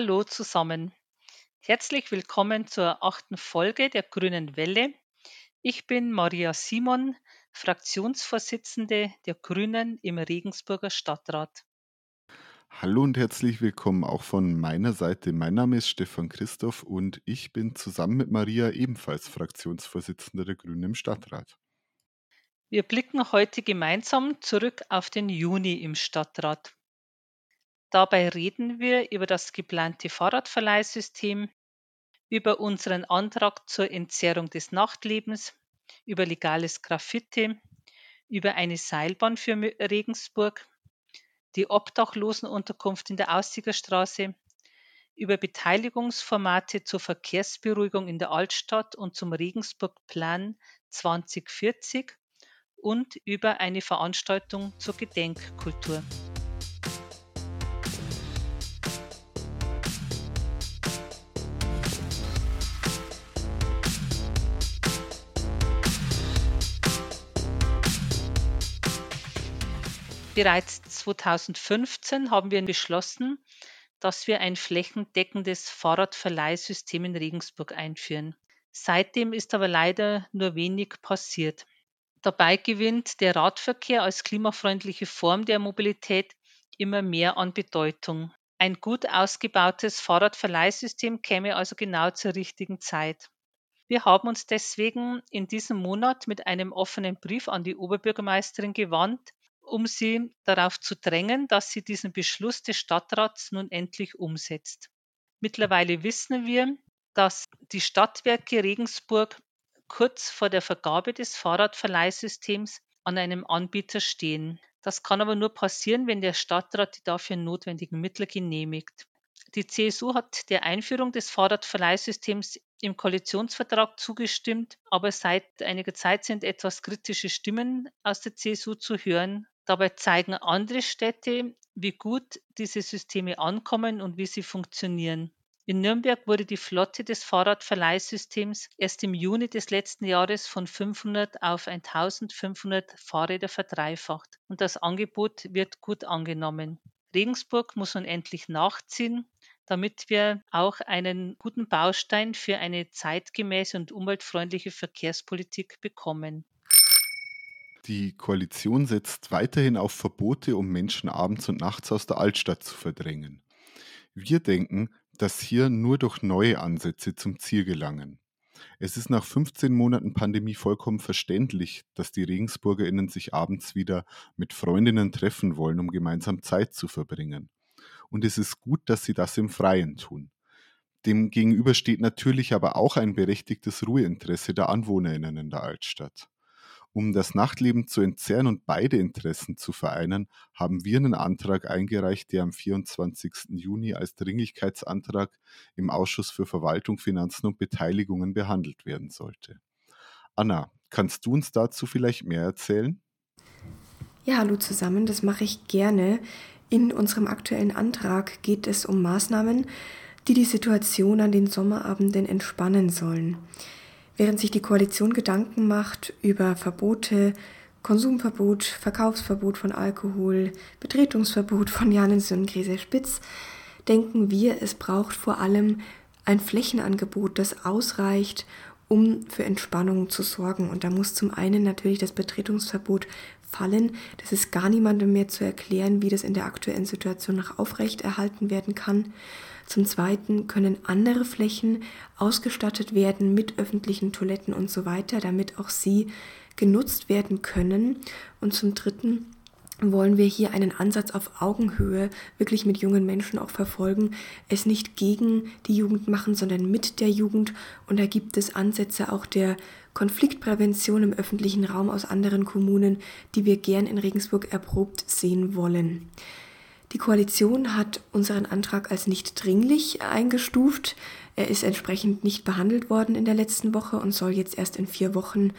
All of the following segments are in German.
Hallo zusammen. Herzlich willkommen zur achten Folge der Grünen Welle. Ich bin Maria Simon, Fraktionsvorsitzende der Grünen im Regensburger Stadtrat. Hallo und herzlich willkommen auch von meiner Seite. Mein Name ist Stefan Christoph und ich bin zusammen mit Maria ebenfalls Fraktionsvorsitzender der Grünen im Stadtrat. Wir blicken heute gemeinsam zurück auf den Juni im Stadtrat. Dabei reden wir über das geplante Fahrradverleihsystem, über unseren Antrag zur Entzerrung des Nachtlebens, über legales Graffiti, über eine Seilbahn für Regensburg, die Obdachlosenunterkunft in der Aussiegerstraße, über Beteiligungsformate zur Verkehrsberuhigung in der Altstadt und zum Regensburg-Plan 2040 und über eine Veranstaltung zur Gedenkkultur. Bereits 2015 haben wir beschlossen, dass wir ein flächendeckendes Fahrradverleihsystem in Regensburg einführen. Seitdem ist aber leider nur wenig passiert. Dabei gewinnt der Radverkehr als klimafreundliche Form der Mobilität immer mehr an Bedeutung. Ein gut ausgebautes Fahrradverleihsystem käme also genau zur richtigen Zeit. Wir haben uns deswegen in diesem Monat mit einem offenen Brief an die Oberbürgermeisterin gewandt, um sie darauf zu drängen, dass sie diesen Beschluss des Stadtrats nun endlich umsetzt. Mittlerweile wissen wir, dass die Stadtwerke Regensburg kurz vor der Vergabe des Fahrradverleihsystems an einem Anbieter stehen. Das kann aber nur passieren, wenn der Stadtrat die dafür notwendigen Mittel genehmigt. Die CSU hat der Einführung des Fahrradverleihsystems im Koalitionsvertrag zugestimmt, aber seit einiger Zeit sind etwas kritische Stimmen aus der CSU zu hören, Dabei zeigen andere Städte, wie gut diese Systeme ankommen und wie sie funktionieren. In Nürnberg wurde die Flotte des Fahrradverleihsystems erst im Juni des letzten Jahres von 500 auf 1500 Fahrräder verdreifacht und das Angebot wird gut angenommen. Regensburg muss nun endlich nachziehen, damit wir auch einen guten Baustein für eine zeitgemäße und umweltfreundliche Verkehrspolitik bekommen. Die Koalition setzt weiterhin auf Verbote, um Menschen abends und nachts aus der Altstadt zu verdrängen. Wir denken, dass hier nur durch neue Ansätze zum Ziel gelangen. Es ist nach 15 Monaten Pandemie vollkommen verständlich, dass die Regensburgerinnen sich abends wieder mit Freundinnen treffen wollen, um gemeinsam Zeit zu verbringen. Und es ist gut, dass sie das im Freien tun. Demgegenüber steht natürlich aber auch ein berechtigtes Ruheinteresse der Anwohnerinnen in der Altstadt. Um das Nachtleben zu entzerren und beide Interessen zu vereinen, haben wir einen Antrag eingereicht, der am 24. Juni als Dringlichkeitsantrag im Ausschuss für Verwaltung, Finanzen und Beteiligungen behandelt werden sollte. Anna, kannst du uns dazu vielleicht mehr erzählen? Ja, hallo zusammen, das mache ich gerne. In unserem aktuellen Antrag geht es um Maßnahmen, die die Situation an den Sommerabenden entspannen sollen. Während sich die Koalition Gedanken macht über Verbote, Konsumverbot, Verkaufsverbot von Alkohol, Betretungsverbot von Janens und Gräser Spitz, denken wir, es braucht vor allem ein Flächenangebot, das ausreicht, um für Entspannung zu sorgen. Und da muss zum einen natürlich das Betretungsverbot fallen. Das ist gar niemandem mehr zu erklären, wie das in der aktuellen Situation noch aufrechterhalten werden kann. Zum Zweiten können andere Flächen ausgestattet werden mit öffentlichen Toiletten und so weiter, damit auch sie genutzt werden können. Und zum Dritten wollen wir hier einen Ansatz auf Augenhöhe wirklich mit jungen Menschen auch verfolgen, es nicht gegen die Jugend machen, sondern mit der Jugend. Und da gibt es Ansätze auch der Konfliktprävention im öffentlichen Raum aus anderen Kommunen, die wir gern in Regensburg erprobt sehen wollen. Die Koalition hat unseren Antrag als nicht dringlich eingestuft. Er ist entsprechend nicht behandelt worden in der letzten Woche und soll jetzt erst in vier Wochen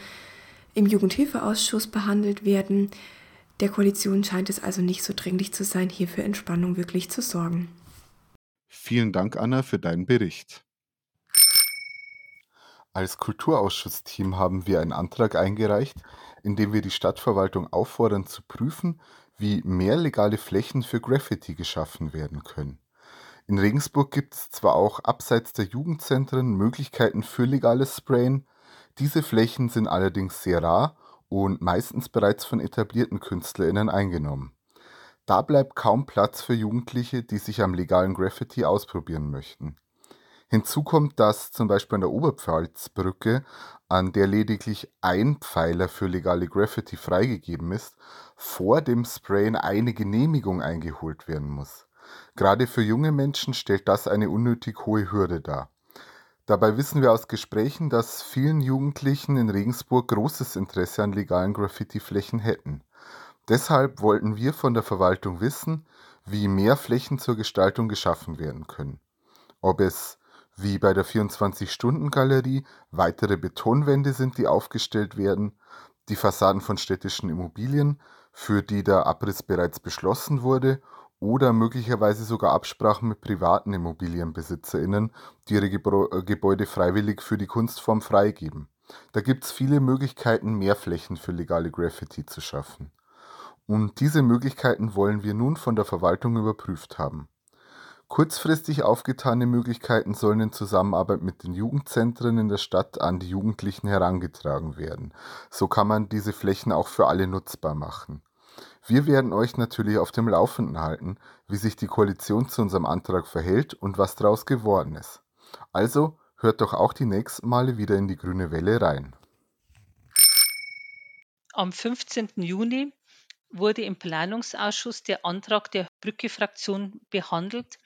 im Jugendhilfeausschuss behandelt werden. Der Koalition scheint es also nicht so dringlich zu sein, hier für Entspannung wirklich zu sorgen. Vielen Dank, Anna, für deinen Bericht. Als Kulturausschussteam haben wir einen Antrag eingereicht, in dem wir die Stadtverwaltung auffordern zu prüfen, wie mehr legale Flächen für Graffiti geschaffen werden können. In Regensburg gibt es zwar auch abseits der Jugendzentren Möglichkeiten für legales Sprayen, diese Flächen sind allerdings sehr rar und meistens bereits von etablierten KünstlerInnen eingenommen. Da bleibt kaum Platz für Jugendliche, die sich am legalen Graffiti ausprobieren möchten. Hinzu kommt, dass zum Beispiel an der Oberpfalzbrücke, an der lediglich ein Pfeiler für legale Graffiti freigegeben ist, vor dem Sprayen eine Genehmigung eingeholt werden muss. Gerade für junge Menschen stellt das eine unnötig hohe Hürde dar. Dabei wissen wir aus Gesprächen, dass vielen Jugendlichen in Regensburg großes Interesse an legalen Graffiti-Flächen hätten. Deshalb wollten wir von der Verwaltung wissen, wie mehr Flächen zur Gestaltung geschaffen werden können. Ob es, wie bei der 24-Stunden-Galerie, weitere Betonwände sind, die aufgestellt werden, die Fassaden von städtischen Immobilien, für die der Abriss bereits beschlossen wurde oder möglicherweise sogar Absprachen mit privaten ImmobilienbesitzerInnen, die ihre äh, Gebäude freiwillig für die Kunstform freigeben. Da gibt es viele Möglichkeiten, mehr Flächen für legale Graffiti zu schaffen. Und diese Möglichkeiten wollen wir nun von der Verwaltung überprüft haben. Kurzfristig aufgetane Möglichkeiten sollen in Zusammenarbeit mit den Jugendzentren in der Stadt an die Jugendlichen herangetragen werden. So kann man diese Flächen auch für alle nutzbar machen. Wir werden euch natürlich auf dem Laufenden halten, wie sich die Koalition zu unserem Antrag verhält und was daraus geworden ist. Also hört doch auch die nächsten Male wieder in die Grüne Welle rein. Am 15. Juni wurde im Planungsausschuss der Antrag der Brücke-Fraktion behandelt.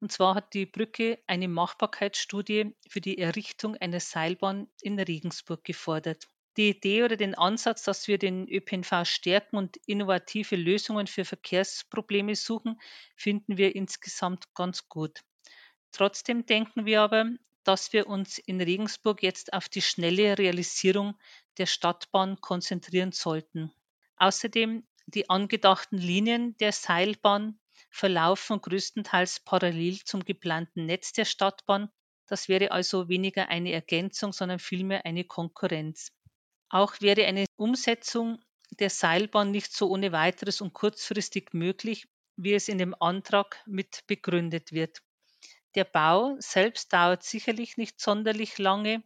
Und zwar hat die Brücke eine Machbarkeitsstudie für die Errichtung einer Seilbahn in Regensburg gefordert die Idee oder den Ansatz, dass wir den ÖPNV stärken und innovative Lösungen für Verkehrsprobleme suchen, finden wir insgesamt ganz gut. Trotzdem denken wir aber, dass wir uns in Regensburg jetzt auf die schnelle Realisierung der Stadtbahn konzentrieren sollten. Außerdem die angedachten Linien der Seilbahn verlaufen größtenteils parallel zum geplanten Netz der Stadtbahn. Das wäre also weniger eine Ergänzung, sondern vielmehr eine Konkurrenz. Auch wäre eine Umsetzung der Seilbahn nicht so ohne weiteres und kurzfristig möglich, wie es in dem Antrag mit begründet wird. Der Bau selbst dauert sicherlich nicht sonderlich lange,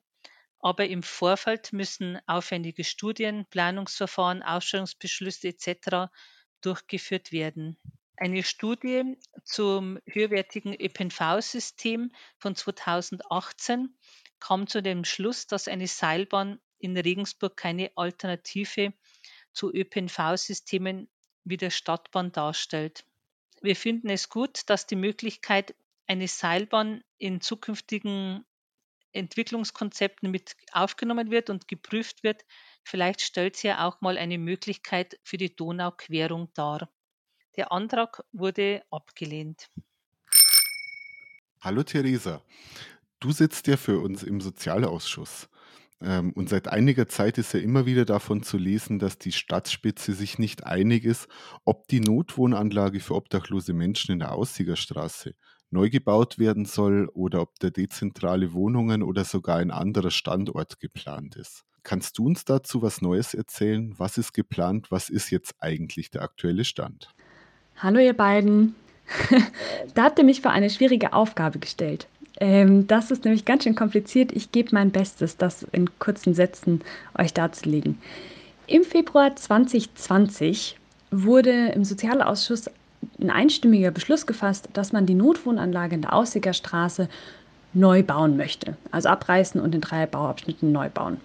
aber im Vorfeld müssen aufwendige Studien, Planungsverfahren, Ausstellungsbeschlüsse etc. durchgeführt werden. Eine Studie zum höherwertigen ÖPNV-System von 2018 kam zu dem Schluss, dass eine Seilbahn in Regensburg keine Alternative zu ÖPNV-Systemen wie der Stadtbahn darstellt. Wir finden es gut, dass die Möglichkeit, eine Seilbahn in zukünftigen Entwicklungskonzepten mit aufgenommen wird und geprüft wird. Vielleicht stellt sie ja auch mal eine Möglichkeit für die Donauquerung dar. Der Antrag wurde abgelehnt. Hallo Theresa, du sitzt ja für uns im Sozialausschuss. Ähm, und seit einiger Zeit ist ja immer wieder davon zu lesen, dass die Stadtspitze sich nicht einig ist, ob die Notwohnanlage für obdachlose Menschen in der Aussiegerstraße neu gebaut werden soll oder ob der dezentrale Wohnungen oder sogar ein anderer Standort geplant ist. Kannst du uns dazu was Neues erzählen? Was ist geplant? Was ist jetzt eigentlich der aktuelle Stand? Hallo ihr beiden. da habt ihr mich vor eine schwierige Aufgabe gestellt. Ähm, das ist nämlich ganz schön kompliziert. Ich gebe mein Bestes, das in kurzen Sätzen euch darzulegen. Im Februar 2020 wurde im Sozialausschuss ein einstimmiger Beschluss gefasst, dass man die Notwohnanlage in der Aussiger Straße neu bauen möchte. Also abreißen und in drei Bauabschnitten neu bauen.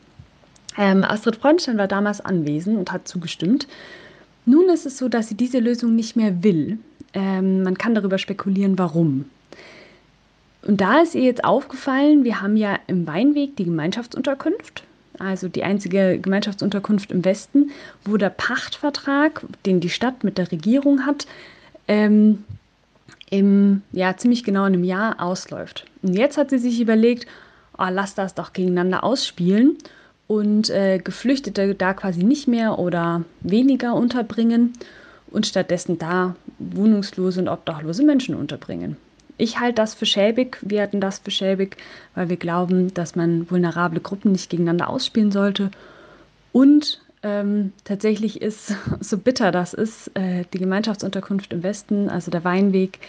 Ähm, Astrid Freundstein war damals anwesend und hat zugestimmt. Nun ist es so, dass sie diese Lösung nicht mehr will. Ähm, man kann darüber spekulieren, warum. Und da ist ihr jetzt aufgefallen, wir haben ja im Weinweg die Gemeinschaftsunterkunft, also die einzige Gemeinschaftsunterkunft im Westen, wo der Pachtvertrag, den die Stadt mit der Regierung hat, ähm, im, ja, ziemlich genau in einem Jahr ausläuft. Und jetzt hat sie sich überlegt, oh, lass das doch gegeneinander ausspielen und äh, Geflüchtete da quasi nicht mehr oder weniger unterbringen und stattdessen da wohnungslose und obdachlose Menschen unterbringen. Ich halte das für schäbig, wir hatten das für schäbig, weil wir glauben, dass man vulnerable Gruppen nicht gegeneinander ausspielen sollte. Und ähm, tatsächlich ist, so bitter das ist, äh, die Gemeinschaftsunterkunft im Westen, also der Weinweg,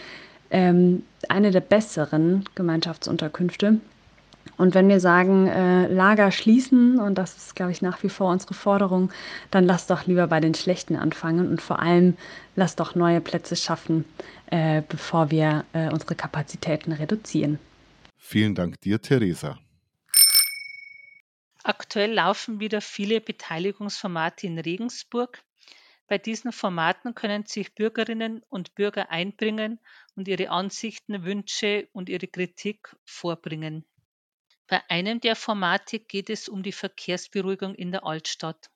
ähm, eine der besseren Gemeinschaftsunterkünfte. Und wenn wir sagen, äh, Lager schließen, und das ist, glaube ich, nach wie vor unsere Forderung, dann lass doch lieber bei den schlechten anfangen und vor allem lass doch neue Plätze schaffen, äh, bevor wir äh, unsere Kapazitäten reduzieren. Vielen Dank dir, Theresa. Aktuell laufen wieder viele Beteiligungsformate in Regensburg. Bei diesen Formaten können sich Bürgerinnen und Bürger einbringen und ihre Ansichten, Wünsche und ihre Kritik vorbringen. Bei einem der Formate geht es um die Verkehrsberuhigung in der Altstadt.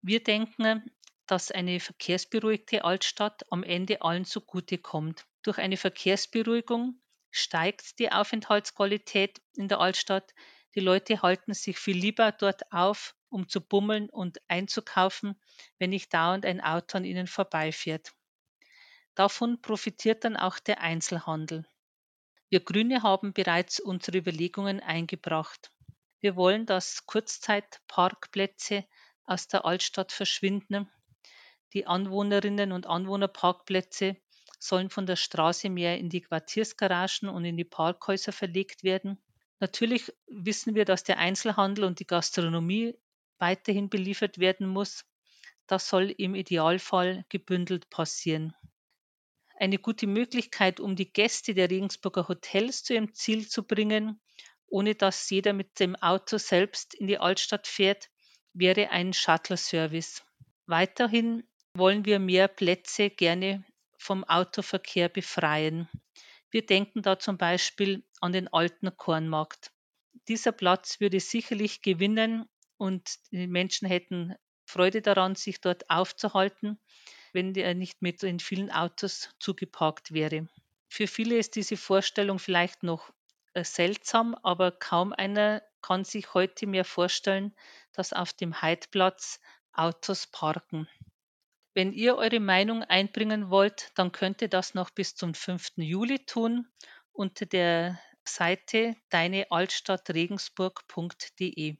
Wir denken, dass eine verkehrsberuhigte Altstadt am Ende allen zugutekommt. Durch eine Verkehrsberuhigung steigt die Aufenthaltsqualität in der Altstadt. Die Leute halten sich viel lieber dort auf, um zu bummeln und einzukaufen, wenn nicht dauernd ein Auto an ihnen vorbeifährt. Davon profitiert dann auch der Einzelhandel. Wir Grüne haben bereits unsere Überlegungen eingebracht. Wir wollen, dass Kurzzeitparkplätze aus der Altstadt verschwinden. Die Anwohnerinnen und Anwohnerparkplätze sollen von der Straße mehr in die Quartiersgaragen und in die Parkhäuser verlegt werden. Natürlich wissen wir, dass der Einzelhandel und die Gastronomie weiterhin beliefert werden muss. Das soll im Idealfall gebündelt passieren eine gute Möglichkeit, um die Gäste der Regensburger Hotels zu ihrem Ziel zu bringen, ohne dass jeder mit dem Auto selbst in die Altstadt fährt, wäre ein Shuttle-Service. Weiterhin wollen wir mehr Plätze gerne vom Autoverkehr befreien. Wir denken da zum Beispiel an den alten Kornmarkt. Dieser Platz würde sicherlich gewinnen und die Menschen hätten Freude daran, sich dort aufzuhalten wenn der nicht mit in vielen Autos zugeparkt wäre. Für viele ist diese Vorstellung vielleicht noch äh, seltsam, aber kaum einer kann sich heute mehr vorstellen, dass auf dem Heidplatz Autos parken. Wenn ihr eure Meinung einbringen wollt, dann könnt ihr das noch bis zum 5. Juli tun unter der Seite deinealtstadtregensburg.de.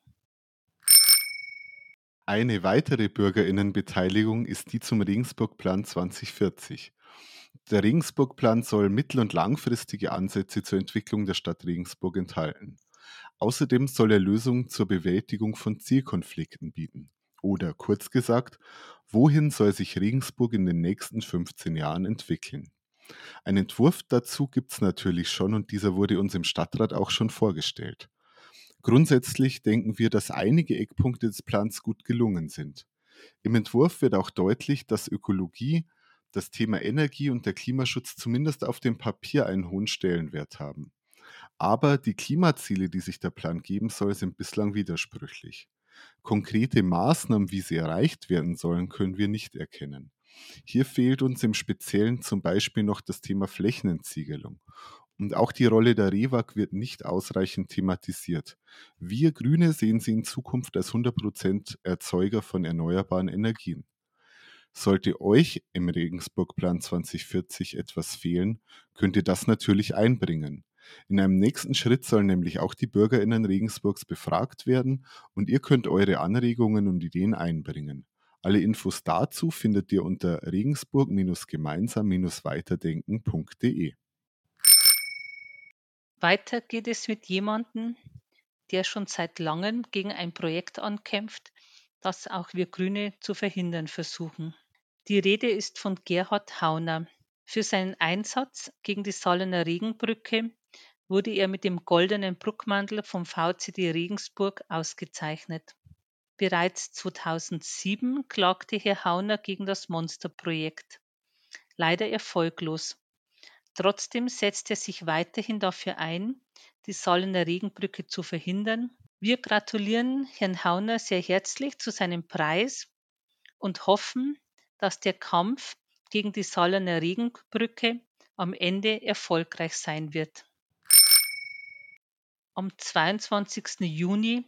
Eine weitere Bürgerinnenbeteiligung ist die zum Regensburg-Plan 2040. Der Regensburg-Plan soll mittel- und langfristige Ansätze zur Entwicklung der Stadt Regensburg enthalten. Außerdem soll er Lösungen zur Bewältigung von Zielkonflikten bieten. Oder kurz gesagt, wohin soll sich Regensburg in den nächsten 15 Jahren entwickeln? Ein Entwurf dazu gibt es natürlich schon und dieser wurde uns im Stadtrat auch schon vorgestellt. Grundsätzlich denken wir, dass einige Eckpunkte des Plans gut gelungen sind. Im Entwurf wird auch deutlich, dass Ökologie, das Thema Energie und der Klimaschutz zumindest auf dem Papier einen hohen Stellenwert haben. Aber die Klimaziele, die sich der Plan geben soll, sind bislang widersprüchlich. Konkrete Maßnahmen, wie sie erreicht werden sollen, können wir nicht erkennen. Hier fehlt uns im Speziellen zum Beispiel noch das Thema Flächenentziegelung. Und auch die Rolle der REWAG wird nicht ausreichend thematisiert. Wir Grüne sehen sie in Zukunft als 100% Erzeuger von erneuerbaren Energien. Sollte euch im Regensburg-Plan 2040 etwas fehlen, könnt ihr das natürlich einbringen. In einem nächsten Schritt sollen nämlich auch die BürgerInnen Regensburgs befragt werden und ihr könnt eure Anregungen und Ideen einbringen. Alle Infos dazu findet ihr unter regensburg-gemeinsam-weiterdenken.de. Weiter geht es mit jemandem, der schon seit langem gegen ein Projekt ankämpft, das auch wir Grüne zu verhindern versuchen. Die Rede ist von Gerhard Hauner. Für seinen Einsatz gegen die Salener Regenbrücke wurde er mit dem Goldenen Bruckmantel vom VCD Regensburg ausgezeichnet. Bereits 2007 klagte Herr Hauner gegen das Monsterprojekt. Leider erfolglos. Trotzdem setzt er sich weiterhin dafür ein, die Salener Regenbrücke zu verhindern. Wir gratulieren Herrn Hauner sehr herzlich zu seinem Preis und hoffen, dass der Kampf gegen die Salener Regenbrücke am Ende erfolgreich sein wird. Am 22. Juni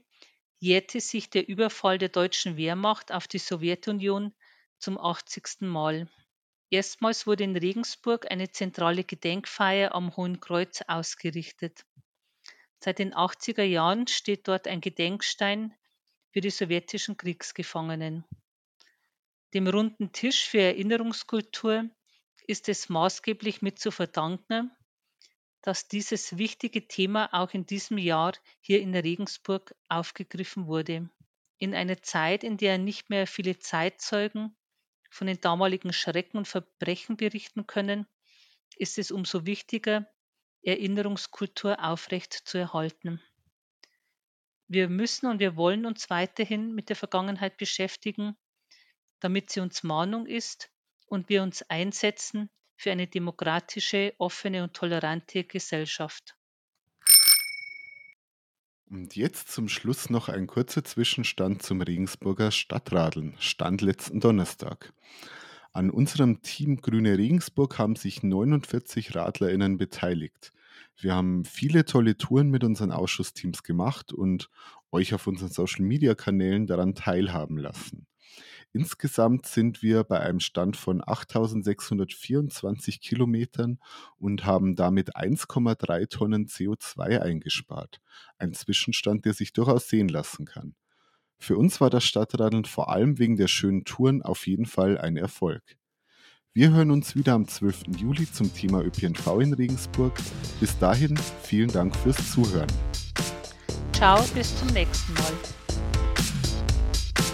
jährte sich der Überfall der deutschen Wehrmacht auf die Sowjetunion zum 80. Mal. Erstmals wurde in Regensburg eine zentrale Gedenkfeier am Hohen Kreuz ausgerichtet. Seit den 80er Jahren steht dort ein Gedenkstein für die sowjetischen Kriegsgefangenen. Dem runden Tisch für Erinnerungskultur ist es maßgeblich mit zu verdanken, dass dieses wichtige Thema auch in diesem Jahr hier in Regensburg aufgegriffen wurde. In einer Zeit, in der nicht mehr viele Zeitzeugen von den damaligen Schrecken und Verbrechen berichten können, ist es umso wichtiger, Erinnerungskultur aufrecht zu erhalten. Wir müssen und wir wollen uns weiterhin mit der Vergangenheit beschäftigen, damit sie uns Mahnung ist und wir uns einsetzen für eine demokratische, offene und tolerante Gesellschaft. Und jetzt zum Schluss noch ein kurzer Zwischenstand zum Regensburger Stadtradeln, Stand letzten Donnerstag. An unserem Team Grüne Regensburg haben sich 49 RadlerInnen beteiligt. Wir haben viele tolle Touren mit unseren Ausschussteams gemacht und euch auf unseren Social Media Kanälen daran teilhaben lassen. Insgesamt sind wir bei einem Stand von 8624 Kilometern und haben damit 1,3 Tonnen CO2 eingespart. Ein Zwischenstand, der sich durchaus sehen lassen kann. Für uns war das Stadtradeln vor allem wegen der schönen Touren auf jeden Fall ein Erfolg. Wir hören uns wieder am 12. Juli zum Thema ÖPNV in Regensburg. Bis dahin vielen Dank fürs Zuhören. Ciao, bis zum nächsten Mal.